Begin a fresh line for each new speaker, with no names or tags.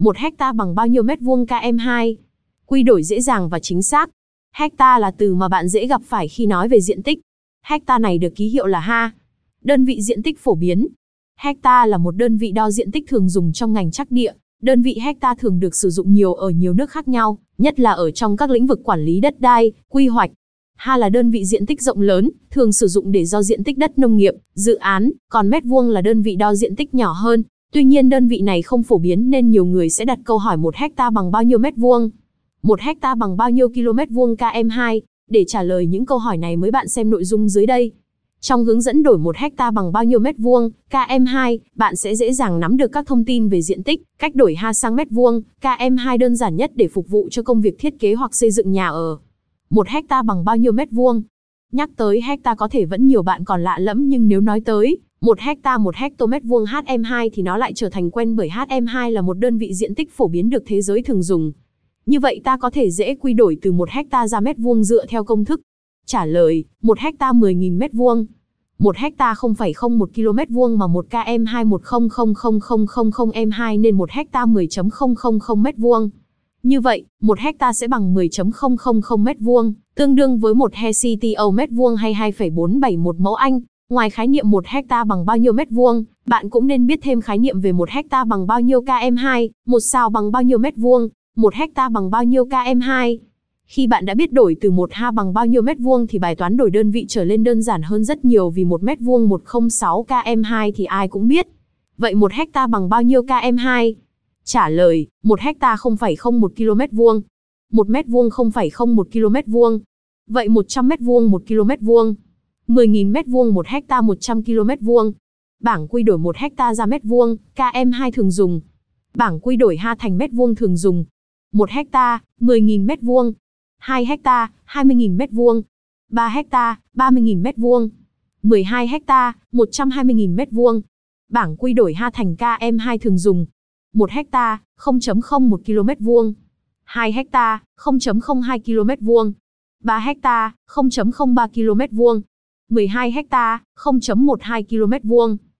1 hecta bằng bao nhiêu mét vuông km2? Quy đổi dễ dàng và chính xác. Hecta là từ mà bạn dễ gặp phải khi nói về diện tích. Hecta này được ký hiệu là ha. Đơn vị diện tích phổ biến. Hecta là một đơn vị đo diện tích thường dùng trong ngành trắc địa. Đơn vị hecta thường được sử dụng nhiều ở nhiều nước khác nhau, nhất là ở trong các lĩnh vực quản lý đất đai, quy hoạch. Ha là đơn vị diện tích rộng lớn, thường sử dụng để do diện tích đất nông nghiệp, dự án, còn mét vuông là đơn vị đo diện tích nhỏ hơn. Tuy nhiên đơn vị này không phổ biến nên nhiều người sẽ đặt câu hỏi một hecta bằng bao nhiêu mét vuông. Một hecta bằng bao nhiêu km vuông km2? Để trả lời những câu hỏi này mới bạn xem nội dung dưới đây. Trong hướng dẫn đổi 1 hecta bằng bao nhiêu mét vuông, km2, bạn sẽ dễ dàng nắm được các thông tin về diện tích, cách đổi ha sang mét vuông, km2 đơn giản nhất để phục vụ cho công việc thiết kế hoặc xây dựng nhà ở. 1 hecta bằng bao nhiêu mét vuông? Nhắc tới hecta có thể vẫn nhiều bạn còn lạ lẫm nhưng nếu nói tới 1 hecta 1 hectomet vuông HM2 thì nó lại trở thành quen bởi HM2 là một đơn vị diện tích phổ biến được thế giới thường dùng. Như vậy ta có thể dễ quy đổi từ 1 hecta ra mét vuông dựa theo công thức Trả lời, 1 hecta 10.000 mét vuông. 1 hecta 0,01 km vuông mà 1 km210000000m2 nên 1 hecta 10.000 mét vuông. Như vậy, 1 hecta sẽ bằng 10.000 mét vuông, tương đương với 1 hecto mét vuông hay 2,471 mẫu Anh. Ngoài khái niệm 1 hecta bằng bao nhiêu mét vuông, bạn cũng nên biết thêm khái niệm về 1 hecta bằng bao nhiêu km2, một sao bằng bao nhiêu mét vuông, 1 hecta bằng bao nhiêu km2. Khi bạn đã biết đổi từ 1 ha bằng bao nhiêu mét vuông thì bài toán đổi đơn vị trở lên đơn giản hơn rất nhiều vì 1 mét vuông 106 km2 thì ai cũng biết. Vậy 1 hecta bằng bao nhiêu km2? Trả lời, 1 hecta không phải không một km vuông. 1 mét vuông không phải không một km vuông. Vậy 100 mét vuông 1 km vuông. 10.000 m2 1 hecta 100 km vuông. Bảng quy đổi 1 hecta ra mét vuông, km2 thường dùng. Bảng quy đổi ha thành mét vuông thường dùng. 1 hecta, 10.000 m2. 2 hecta, 20.000 m2. 3 hecta, 30.000 m2. 12 hecta, 120.000 m2. Bảng quy đổi ha thành km2 thường dùng. 1 hecta, 0.01 km vuông. 2 hecta, 0.02 km vuông. 3 hecta, 0.03 km vuông. 12 hecta, 0.12 km vuông.